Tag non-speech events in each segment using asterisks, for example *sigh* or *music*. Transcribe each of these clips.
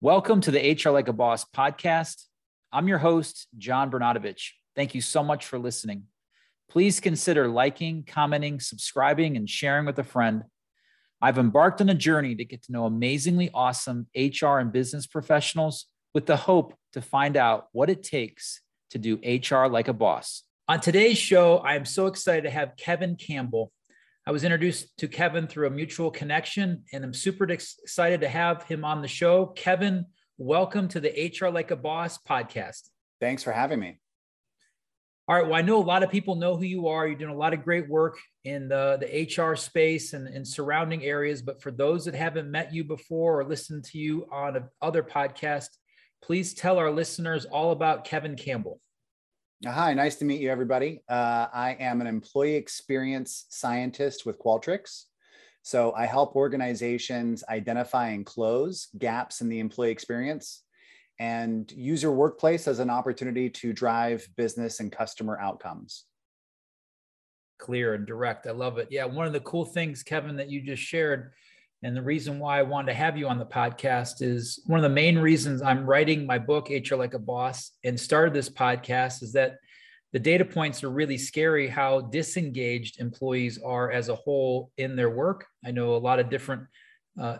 Welcome to the HR Like a Boss podcast. I'm your host, John Bernatovich. Thank you so much for listening. Please consider liking, commenting, subscribing, and sharing with a friend. I've embarked on a journey to get to know amazingly awesome HR and business professionals with the hope to find out what it takes to do HR like a boss. On today's show, I am so excited to have Kevin Campbell. I was introduced to Kevin through a mutual connection, and I'm super excited to have him on the show. Kevin, welcome to the HR Like a Boss podcast. Thanks for having me. All right. Well, I know a lot of people know who you are. You're doing a lot of great work in the, the HR space and, and surrounding areas. But for those that haven't met you before or listened to you on other podcasts, please tell our listeners all about Kevin Campbell. Hi, nice to meet you, everybody. Uh, I am an employee experience scientist with Qualtrics. So I help organizations identify and close gaps in the employee experience and use your workplace as an opportunity to drive business and customer outcomes. Clear and direct. I love it. Yeah, one of the cool things, Kevin, that you just shared and the reason why I wanted to have you on the podcast is one of the main reasons I'm writing my book, HR Like a Boss, and started this podcast is that the data points are really scary how disengaged employees are as a whole in their work. I know a lot of different uh,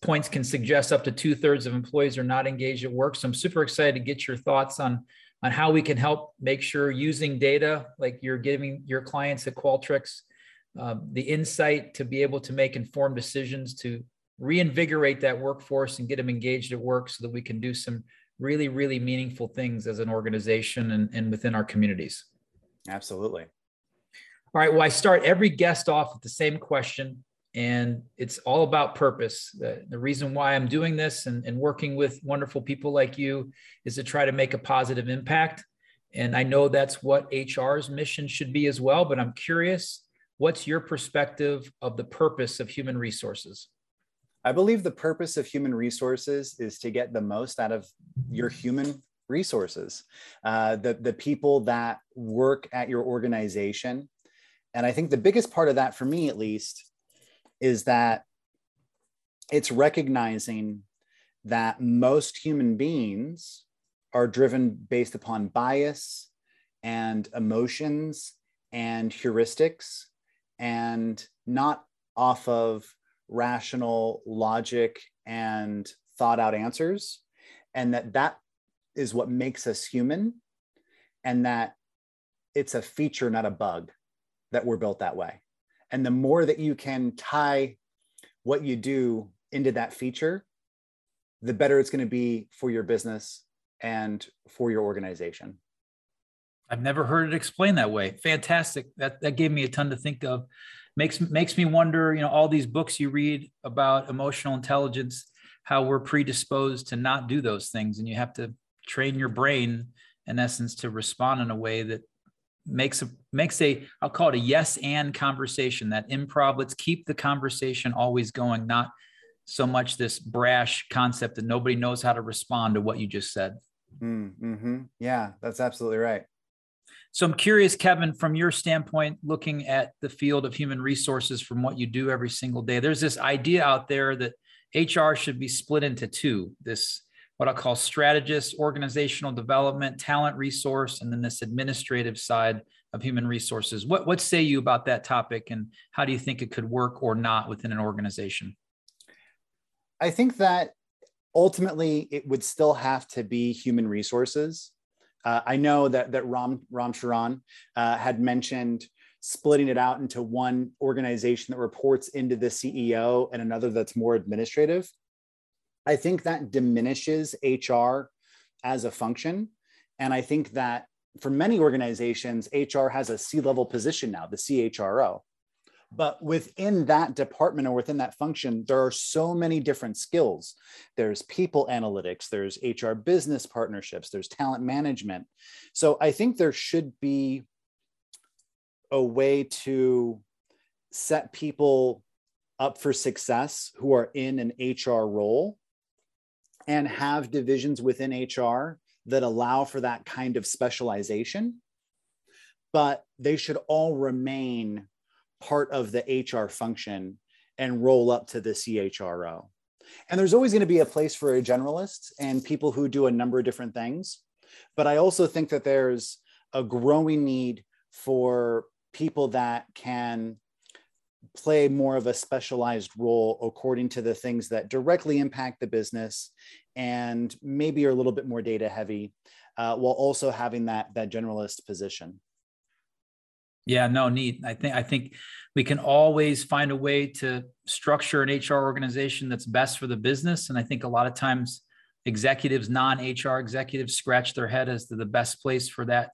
points can suggest up to two thirds of employees are not engaged at work. So I'm super excited to get your thoughts on on how we can help make sure using data like you're giving your clients at Qualtrics um, the insight to be able to make informed decisions to reinvigorate that workforce and get them engaged at work so that we can do some really, really meaningful things as an organization and, and within our communities. Absolutely. All right. Well, I start every guest off with the same question, and it's all about purpose. The, the reason why I'm doing this and, and working with wonderful people like you is to try to make a positive impact. And I know that's what HR's mission should be as well, but I'm curious what's your perspective of the purpose of human resources? I believe the purpose of human resources is to get the most out of your human resources, uh, the, the people that work at your organization. And I think the biggest part of that, for me at least, is that it's recognizing that most human beings are driven based upon bias and emotions and heuristics and not off of rational logic and thought out answers and that that is what makes us human and that it's a feature not a bug that we're built that way. And the more that you can tie what you do into that feature the better it's going to be for your business and for your organization I've never heard it explained that way. Fantastic. That that gave me a ton to think of. Makes makes me wonder, you know, all these books you read about emotional intelligence, how we're predisposed to not do those things. And you have to train your brain, in essence, to respond in a way that makes a makes a I'll call it a yes and conversation, that improv. Let's keep the conversation always going, not so much this brash concept that nobody knows how to respond to what you just said. Mm-hmm. Yeah, that's absolutely right. So I'm curious, Kevin, from your standpoint, looking at the field of human resources from what you do every single day, there's this idea out there that HR should be split into two this, what I call strategist, organizational development, talent resource, and then this administrative side of human resources. What, what say you about that topic and how do you think it could work or not within an organization? I think that ultimately it would still have to be human resources uh, I know that that Ram Ram Charan uh, had mentioned splitting it out into one organization that reports into the CEO and another that's more administrative. I think that diminishes HR as a function, and I think that for many organizations, HR has a C-level position now, the CHRO. But within that department or within that function, there are so many different skills. There's people analytics, there's HR business partnerships, there's talent management. So I think there should be a way to set people up for success who are in an HR role and have divisions within HR that allow for that kind of specialization. But they should all remain part of the HR function and roll up to the CHRO. And there's always going to be a place for a generalist and people who do a number of different things. But I also think that there's a growing need for people that can play more of a specialized role according to the things that directly impact the business and maybe are a little bit more data heavy uh, while also having that that generalist position yeah no neat i think i think we can always find a way to structure an hr organization that's best for the business and i think a lot of times executives non-hr executives scratch their head as to the best place for that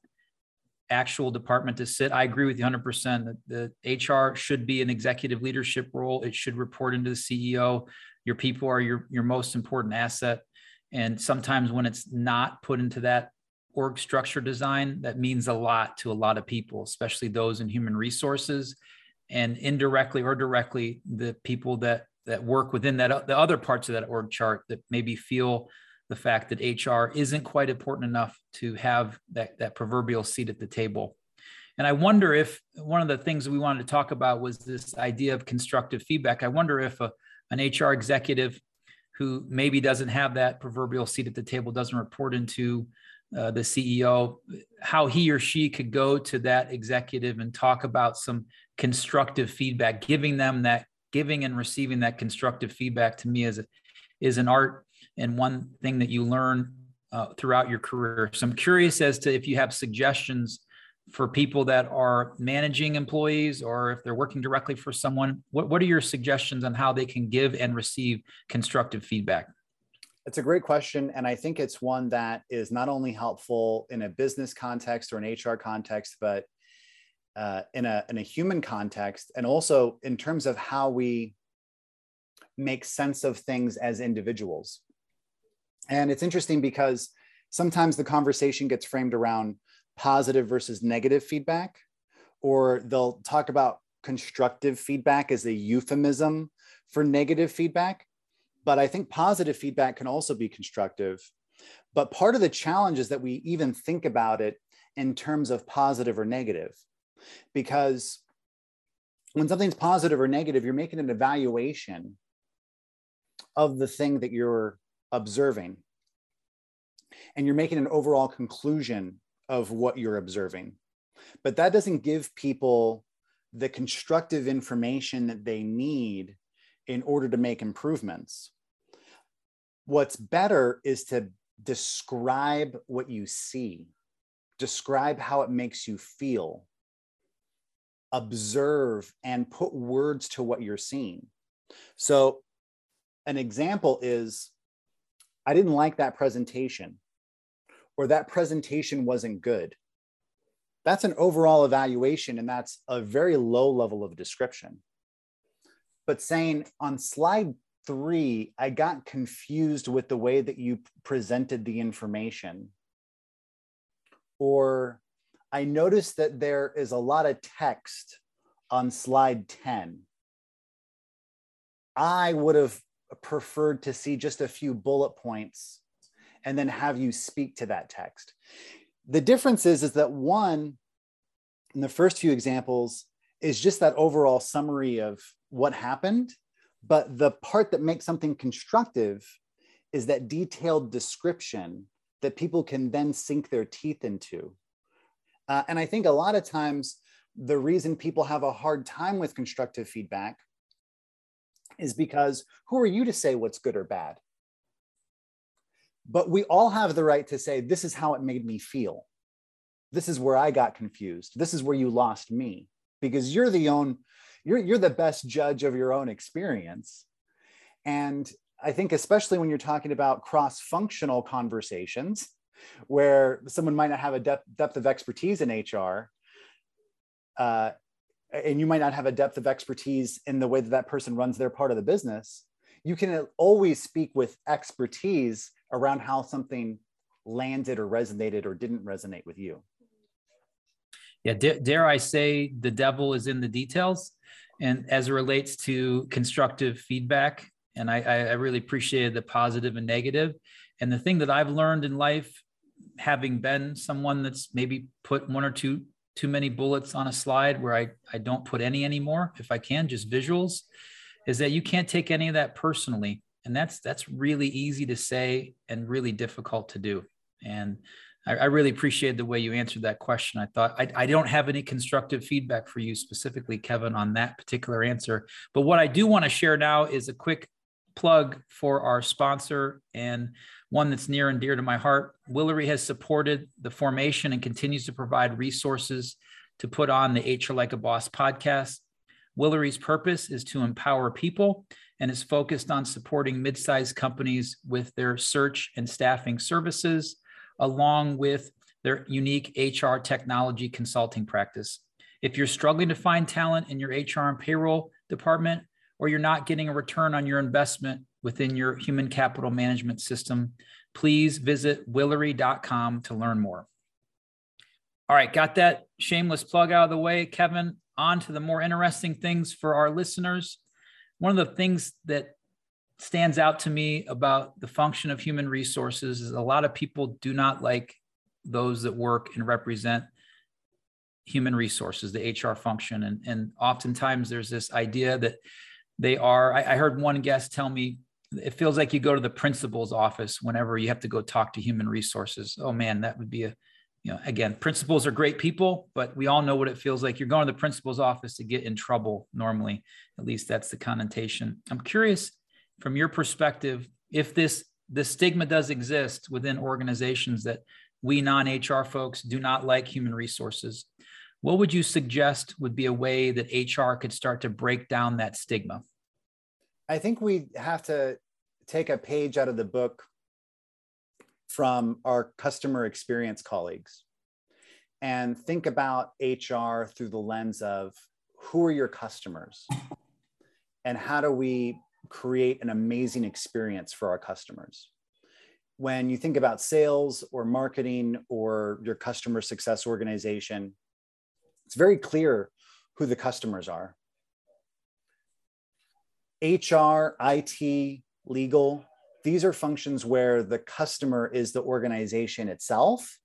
actual department to sit. I agree with you 100% that the HR should be an executive leadership role. It should report into the CEO. Your people are your, your most important asset. And sometimes when it's not put into that org structure design, that means a lot to a lot of people, especially those in human resources and indirectly or directly the people that that work within that the other parts of that org chart that maybe feel the fact that HR isn't quite important enough to have that, that proverbial seat at the table. And I wonder if one of the things we wanted to talk about was this idea of constructive feedback. I wonder if a, an HR executive who maybe doesn't have that proverbial seat at the table, doesn't report into uh, the CEO, how he or she could go to that executive and talk about some constructive feedback, giving them that, giving and receiving that constructive feedback to me is, is an art and one thing that you learn uh, throughout your career. So I'm curious as to if you have suggestions for people that are managing employees or if they're working directly for someone. What, what are your suggestions on how they can give and receive constructive feedback? It's a great question. And I think it's one that is not only helpful in a business context or an HR context, but uh, in, a, in a human context, and also in terms of how we make sense of things as individuals. And it's interesting because sometimes the conversation gets framed around positive versus negative feedback, or they'll talk about constructive feedback as a euphemism for negative feedback. But I think positive feedback can also be constructive. But part of the challenge is that we even think about it in terms of positive or negative, because when something's positive or negative, you're making an evaluation of the thing that you're observing. And you're making an overall conclusion of what you're observing. But that doesn't give people the constructive information that they need in order to make improvements. What's better is to describe what you see, describe how it makes you feel, observe and put words to what you're seeing. So, an example is I didn't like that presentation, or that presentation wasn't good. That's an overall evaluation, and that's a very low level of description. But saying on slide three, I got confused with the way that you presented the information. Or I noticed that there is a lot of text on slide 10. I would have preferred to see just a few bullet points and then have you speak to that text. The difference is, is that one, in the first few examples, is just that overall summary of what happened. But the part that makes something constructive is that detailed description that people can then sink their teeth into. Uh, and I think a lot of times the reason people have a hard time with constructive feedback is because who are you to say what's good or bad? But we all have the right to say, this is how it made me feel. This is where I got confused. This is where you lost me because you're the own, you're, you're the best judge of your own experience. And I think, especially when you're talking about cross functional conversations where someone might not have a depth, depth of expertise in HR, uh, and you might not have a depth of expertise in the way that that person runs their part of the business, you can always speak with expertise around how something landed or resonated or didn't resonate with you. Yeah, dare, dare I say the devil is in the details? And as it relates to constructive feedback, and I, I really appreciated the positive and. And the thing that I've learned in life, having been someone that's maybe put one or two too many bullets on a slide where I, I don't put any anymore, if I can, just visuals, is that you can't take any of that personally. And that's that's really easy to say and really difficult to do. And I, I really appreciate the way you answered that question. I thought I, I don't have any constructive feedback for you specifically, Kevin, on that particular answer. But what I do want to share now is a quick plug for our sponsor and one that's near and dear to my heart. Willory has supported the formation and continues to provide resources to put on the HR Like a Boss podcast. Willory's purpose is to empower people and is focused on supporting mid-sized companies with their search and staffing services, along with their unique HR technology consulting practice. If you're struggling to find talent in your HR and payroll department, or you're not getting a return on your investment within your human capital management system, please visit willory.com to learn more. All right, got that shameless plug out of the way. Kevin, on to the more interesting things for our listeners. One of the things that stands out to me about the function of human resources is a lot of people do not like those that work and represent human resources, the HR function. And, and oftentimes there's this idea that they are, I, I heard one guest tell me, it feels like you go to the principal's office whenever you have to go talk to human resources. Oh man, that would be a, you know, again, principals are great people, but we all know what it feels like. You're going to the principal's office to get in trouble normally. At least that's the connotation. I'm curious from your perspective, if this the stigma does exist within organizations that we non-HR folks do not like human resources, what would you suggest would be a way that HR could start to break down that stigma? I think we have to take a page out of the book from our customer experience colleagues and think about HR through the lens of who are your customers and how do we create an amazing experience for our customers. When you think about sales or marketing or your customer success organization, it's very clear who the customers are. HR, IT, legal, these are functions where the customer is the organization itself,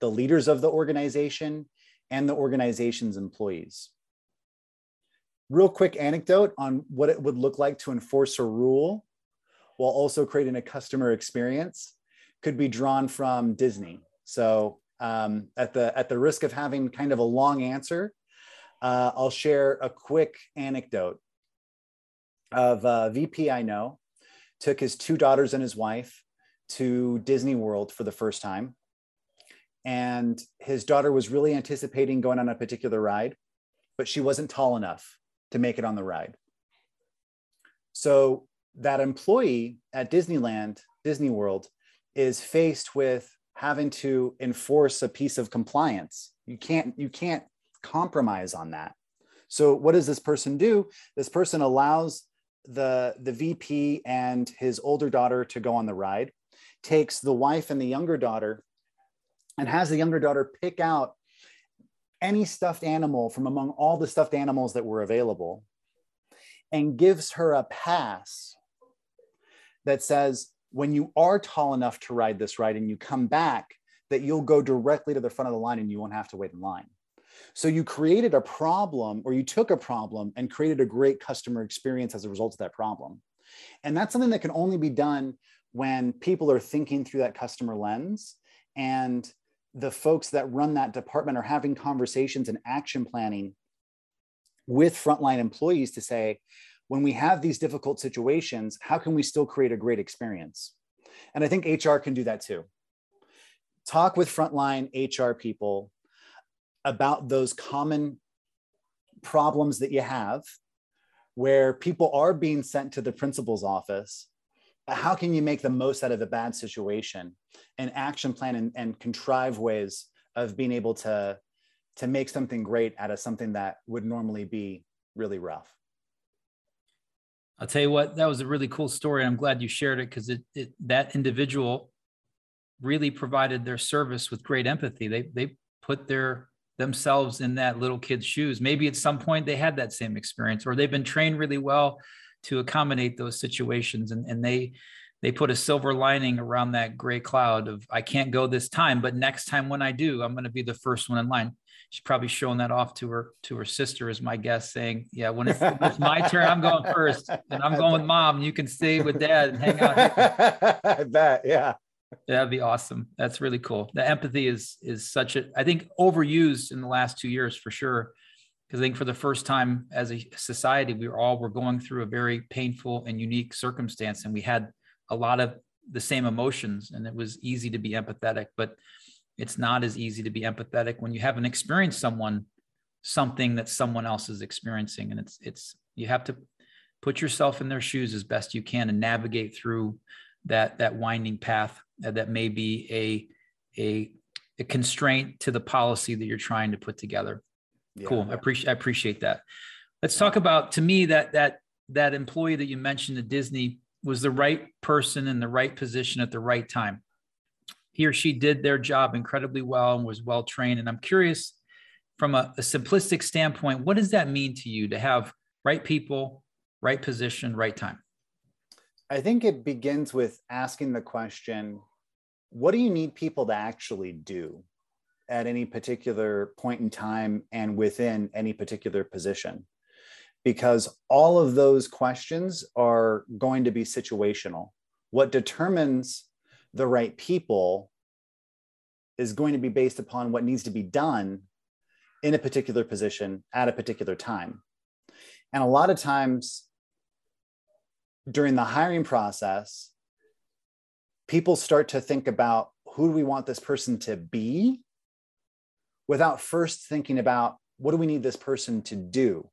the leaders of the organization, and the organization's employees. Real quick anecdote on what it would look like to enforce a rule while also creating a customer experience could be drawn from Disney. So um, at the at the risk of having kind of a long answer, uh, I'll share a quick anecdote of a VP I know took his two daughters and his wife to Disney World for the first time. And his daughter was really anticipating going on a particular ride, but she wasn't tall enough to make it on the ride. So that employee at Disneyland, Disney World, is faced with having to enforce a piece of compliance. You can't you can't compromise on that. So what does this person do? This person allows the the VP and his older daughter to go on the ride, takes the wife and the younger daughter and has the younger daughter pick out any stuffed animal from among all the stuffed animals that were available and gives her a pass that says when you are tall enough to ride this ride and you come back, that you'll go directly to the front of the line and you won't have to wait in line. So you created a problem or you took a problem and created a great customer experience as a result of that problem. And that's something that can only be done when people are thinking through that customer lens and the folks that run that department are having conversations and action planning with frontline employees to say, when we have these difficult situations, how can we still create a great experience? And I think HR can do that too. Talk with frontline HR people about those common problems that you have where people are being sent to the principal's office how can you make the most out of a bad situation and action plan and, and contrive ways of being able to to make something great out of something that would normally be really rough I'll tell you what, that was a really cool story. I'm glad you shared it because it, it, that individual really provided their service with great empathy. They they put their themselves in that little kid's shoes. Maybe at some point they had that same experience, or they've been trained really well to accommodate those situations, and and they they put a silver lining around that gray cloud of I can't go this time, but next time when I do, I'm going to be the first one in line. she's probably showing that off to her to her sister, is my guess, saying, "Yeah, when it's, when it's my turn, I'm going first, and I'm *laughs* going with mom. And you can stay with dad and hang out." *laughs* I bet, yeah. That'd be awesome. That's really cool. The empathy is is such a I think overused in the last two years for sure. Because I think for the first time as a society, we all were going through a very painful and unique circumstance, and we had a lot of the same emotions, and it was easy to be empathetic. But it's not as easy to be empathetic when you haven't experienced someone something that someone else is experiencing, and it's it's you have to put yourself in their shoes as best you can and navigate through that that winding path uh, that may be a a, a constraint to the policy that you're trying to put together. Yeah. Cool. I appreciate I appreciate that. Let's talk about to me that that that employee that you mentioned at Disney was the right person in the right position at the right time. He or she did their job incredibly well and was well trained. And I'm curious from a, a simplistic standpoint, what does that mean to you to have right people, right position, right time? I think it begins with asking the question what do you need people to actually do at any particular point in time and within any particular position? Because all of those questions are going to be situational. What determines the right people is going to be based upon what needs to be done in a particular position at a particular time. And a lot of times, during the hiring process, people start to think about who do we want this person to be without first thinking about what do we need this person to do.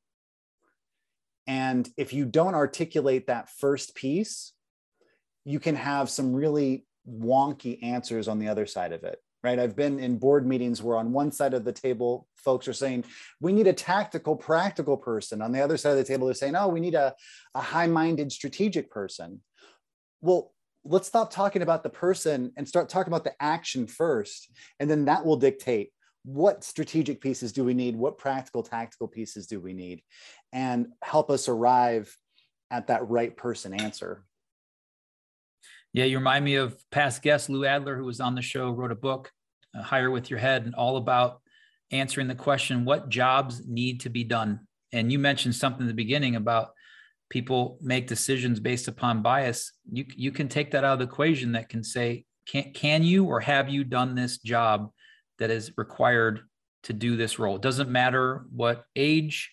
And if you don't articulate that first piece, you can have some really wonky answers on the other side of it right? I've been in board meetings where on one side of the table, folks are saying, we need a tactical, practical person. On the other side of the table, they're saying, oh, we need a, a high minded, strategic person. Well, let's stop talking about the person and start talking about the action first. And then that will dictate what strategic pieces do we need? What practical, tactical pieces do we need? And help us arrive at that right person answer. Yeah, you remind me of past guest Lou Adler, who was on the show, wrote a book, uh, Hire with Your Head, and all about answering the question, what jobs need to be done? And you mentioned something in the beginning about people make decisions based upon bias. You, you can take that out of the equation that can say, can, can you or have you done this job that is required to do this role? It doesn't matter what age,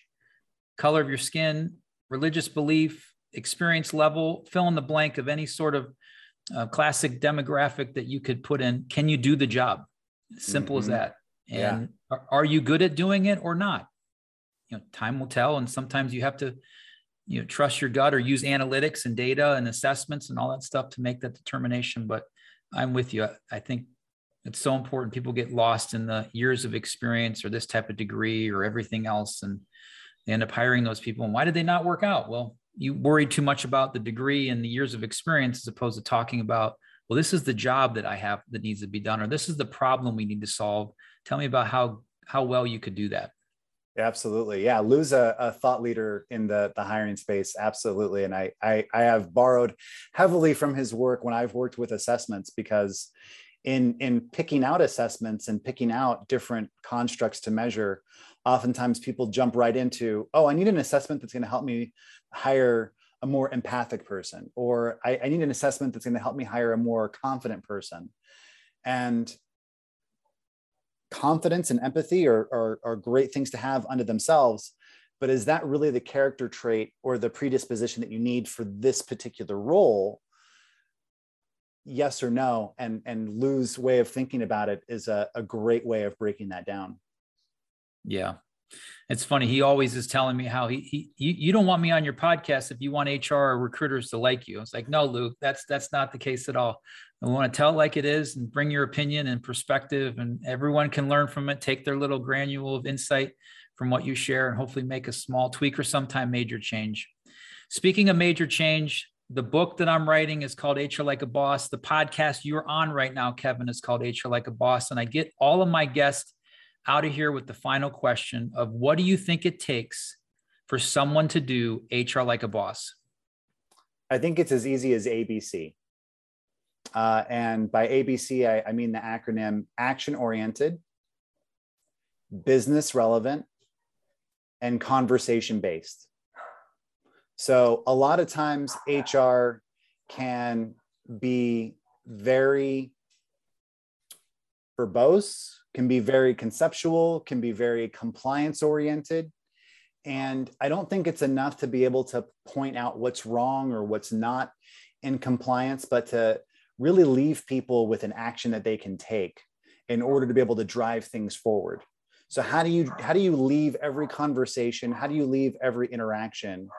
color of your skin, religious belief, experience level, fill in the blank of any sort of a classic demographic that you could put in can you do the job simple mm-hmm. as that and yeah. are, are, you good at doing it or not you know time will tell and sometimes you have to you know trust your gut or use analytics and data and assessments and all that stuff to make that determination but i'm with you i think it's so important people get lost in the years of experience or this type of degree or everything else and they end up hiring those people. And why did they not work out? Well you worry too much about the degree and the years of experience as opposed to talking about well this is the job that i have that needs to be done or this is the problem we need to solve. Tell me about how how well you could do that. Absolutely. Yeah. Lou's a, a thought leader in the the hiring space. Absolutely. And I, I i have borrowed heavily from his work when i've worked with assessments because in in picking out assessments and picking out different constructs to measure oftentimes people jump right into oh i need an assessment that's going to help me hire a more empathic person or I, I need an assessment that's going to help me hire a more confident person. And confidence and empathy are, are, are great things to have unto themselves but is that really the character trait or the predisposition that you need for this particular role yes or no and and lou's way of thinking about it is a, a great way of breaking that down yeah it's funny. He always is telling me how he, he you, you don't want me on your podcast if you want HR or recruiters to like you. It's like, no, Luke, that's that's not the case at all. I want to tell it like it is and bring your opinion and perspective, and everyone can learn from it. Take their little granule of insight from what you share, and hopefully make a small tweak or sometime major change. Speaking of major change, the book that I'm writing is called HR Like a Boss. The podcast you're on right now, Kevin, is called HR Like a Boss, and I get all of my guests out of here with the final question of what do you think it takes for someone to do HR like a boss? I think it's as easy as ABC. Uh, and by ABC, I, I mean the acronym action oriented, business relevant, and conversation based. So a lot of times HR can be very verbose, can be very conceptual, can be very compliance oriented. And I don't think it's enough to be able to point out what's wrong or what's not in compliance, but to really leave people with an action that they can take in order to be able to drive things forward. So how do you how do you leave every conversation? How do you leave every interaction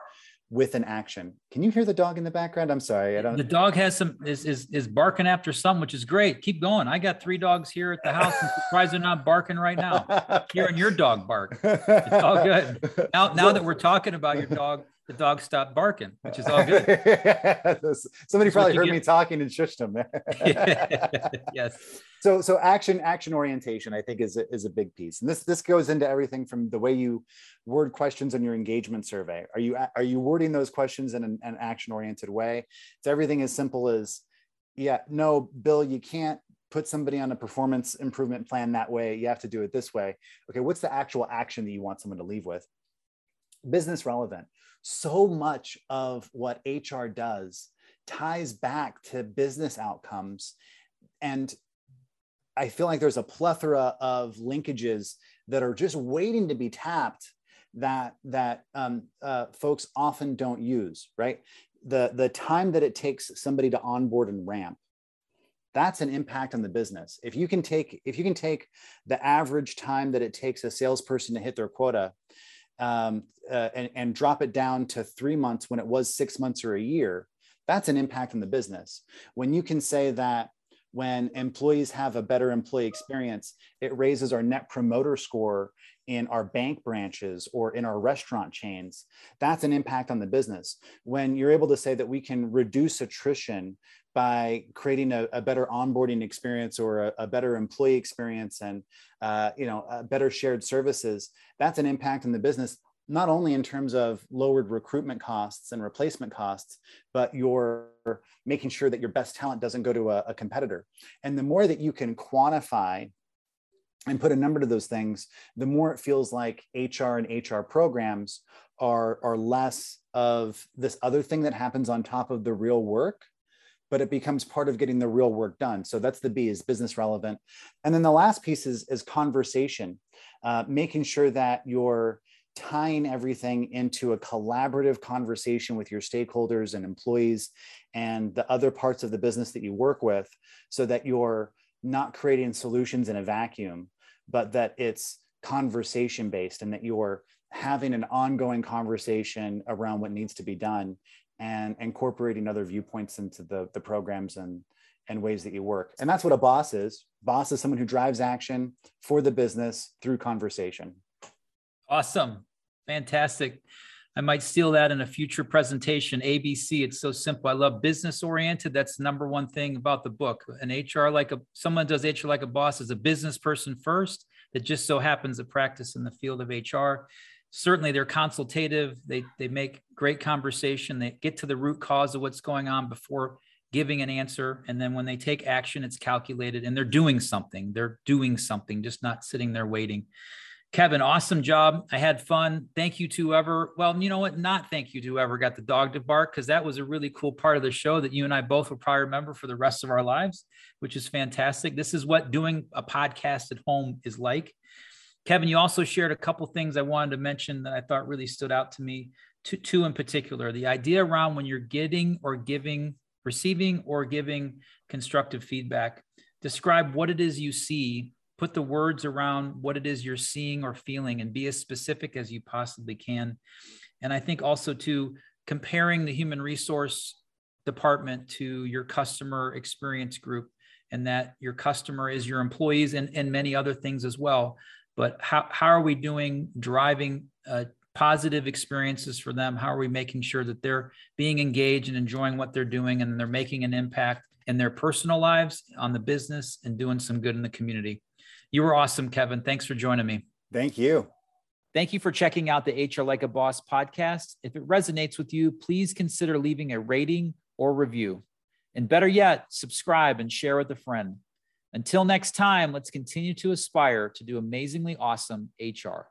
with an action. Can you hear the dog in the background? I'm sorry. I don't. The dog has some is is is barking after some, which is great. Keep going. I got three dogs here at the house. I'm surprised they're not barking right now. okay. *laughs* Hearing your dog bark. *laughs* It's all good. Now now that we're talking about your dog, the dog stopped barking, which is all good. *laughs* Somebody probably heard get. me talking and shushed him. *laughs* yes. So so action action orientation I think is a, is a big piece, and this this goes into everything from the way you word questions on your engagement survey. Are you are you wording those questions in an, an action oriented way? It's everything as simple as, yeah, no, Bill, you can't put somebody on a performance improvement plan that way. You have to do it this way. Okay, what's the actual action that you want someone to leave with? Business relevant so much of what HR does ties back to business outcomes. And I feel like there's a plethora of linkages that are just waiting to be tapped that that um, uh, folks often don't use. Right, the the time that it takes somebody to onboard and ramp, that's an impact on the business. If you can take if you can take the average time that it takes a salesperson to hit their quota um, uh, and, and drop it down to three months when it was six months or a year, that's an impact on the business. When you can say that when employees have a better employee experience, it raises our net promoter score in our bank branches or in our restaurant chains. That's an impact on the business. When you're able to say that we can reduce attrition by creating a, a better onboarding experience or a, a better employee experience and uh, you know better shared services, that's an impact on the business not only in terms of lowered recruitment costs and replacement costs, but you're making sure that your best talent doesn't go to a, a, competitor. And the more that you can quantify and put a number to those things, the more it feels like HR and HR programs are, are less of this other thing that happens on top of the real work but it becomes part of getting the real work done. So that's the B is business relevant. And then the last piece is, is conversation, uh, making sure that you're tying everything into a collaborative conversation with your stakeholders and employees and the other parts of the business that you work with so that you're not creating solutions in a vacuum, but that it's conversation based and that you're having an ongoing conversation around what needs to be done and incorporating other viewpoints into the, the programs and, and ways that you work. And that's what a boss is. Boss is someone who drives action for the business through conversation. Awesome. Fantastic. I might steal that in a future presentation. ABC, it's so simple. I love business oriented. That's number one thing about the book. An HR like a someone does HR like a boss is a business person first that just so happens to practice in the field of HR. Certainly they're consultative. They they make great conversation. They get to the root cause of what's going on before giving an answer. And then when they take action, it's calculated and they're doing something. They're doing something, just not sitting there waiting. Kevin, awesome job. I had fun. Thank you to whoever, well, you know what? Not thank you to whoever got the dog to bark, because that was a really cool part of the show that you and I both will probably remember for the rest of our lives, which is fantastic. This is what doing a podcast at home is like. Kevin, you also shared a couple things I wanted to mention that I thought really stood out to me, two, two in particular. The idea around when you're getting or giving, receiving or giving constructive feedback, describe what it is you see put the words around what it is you're seeing or feeling and be as specific as you possibly can. And i think also to comparing the human resource department to your customer experience group and that your customer is your employees and, and many other things as well. But how, how are we doing driving uh, positive experiences for them? How are we making sure that they're being engaged and enjoying what they're doing and they're making an impact in their personal lives on the business and doing some good in the community you were awesome, Kevin. Thanks for joining me. Thank you. Thank you for checking out the HR Like a Boss podcast. If it resonates with you, please consider leaving a rating or review. And better yet, subscribe and share with a friend. Until next time, let's continue to aspire to do amazingly awesome HR.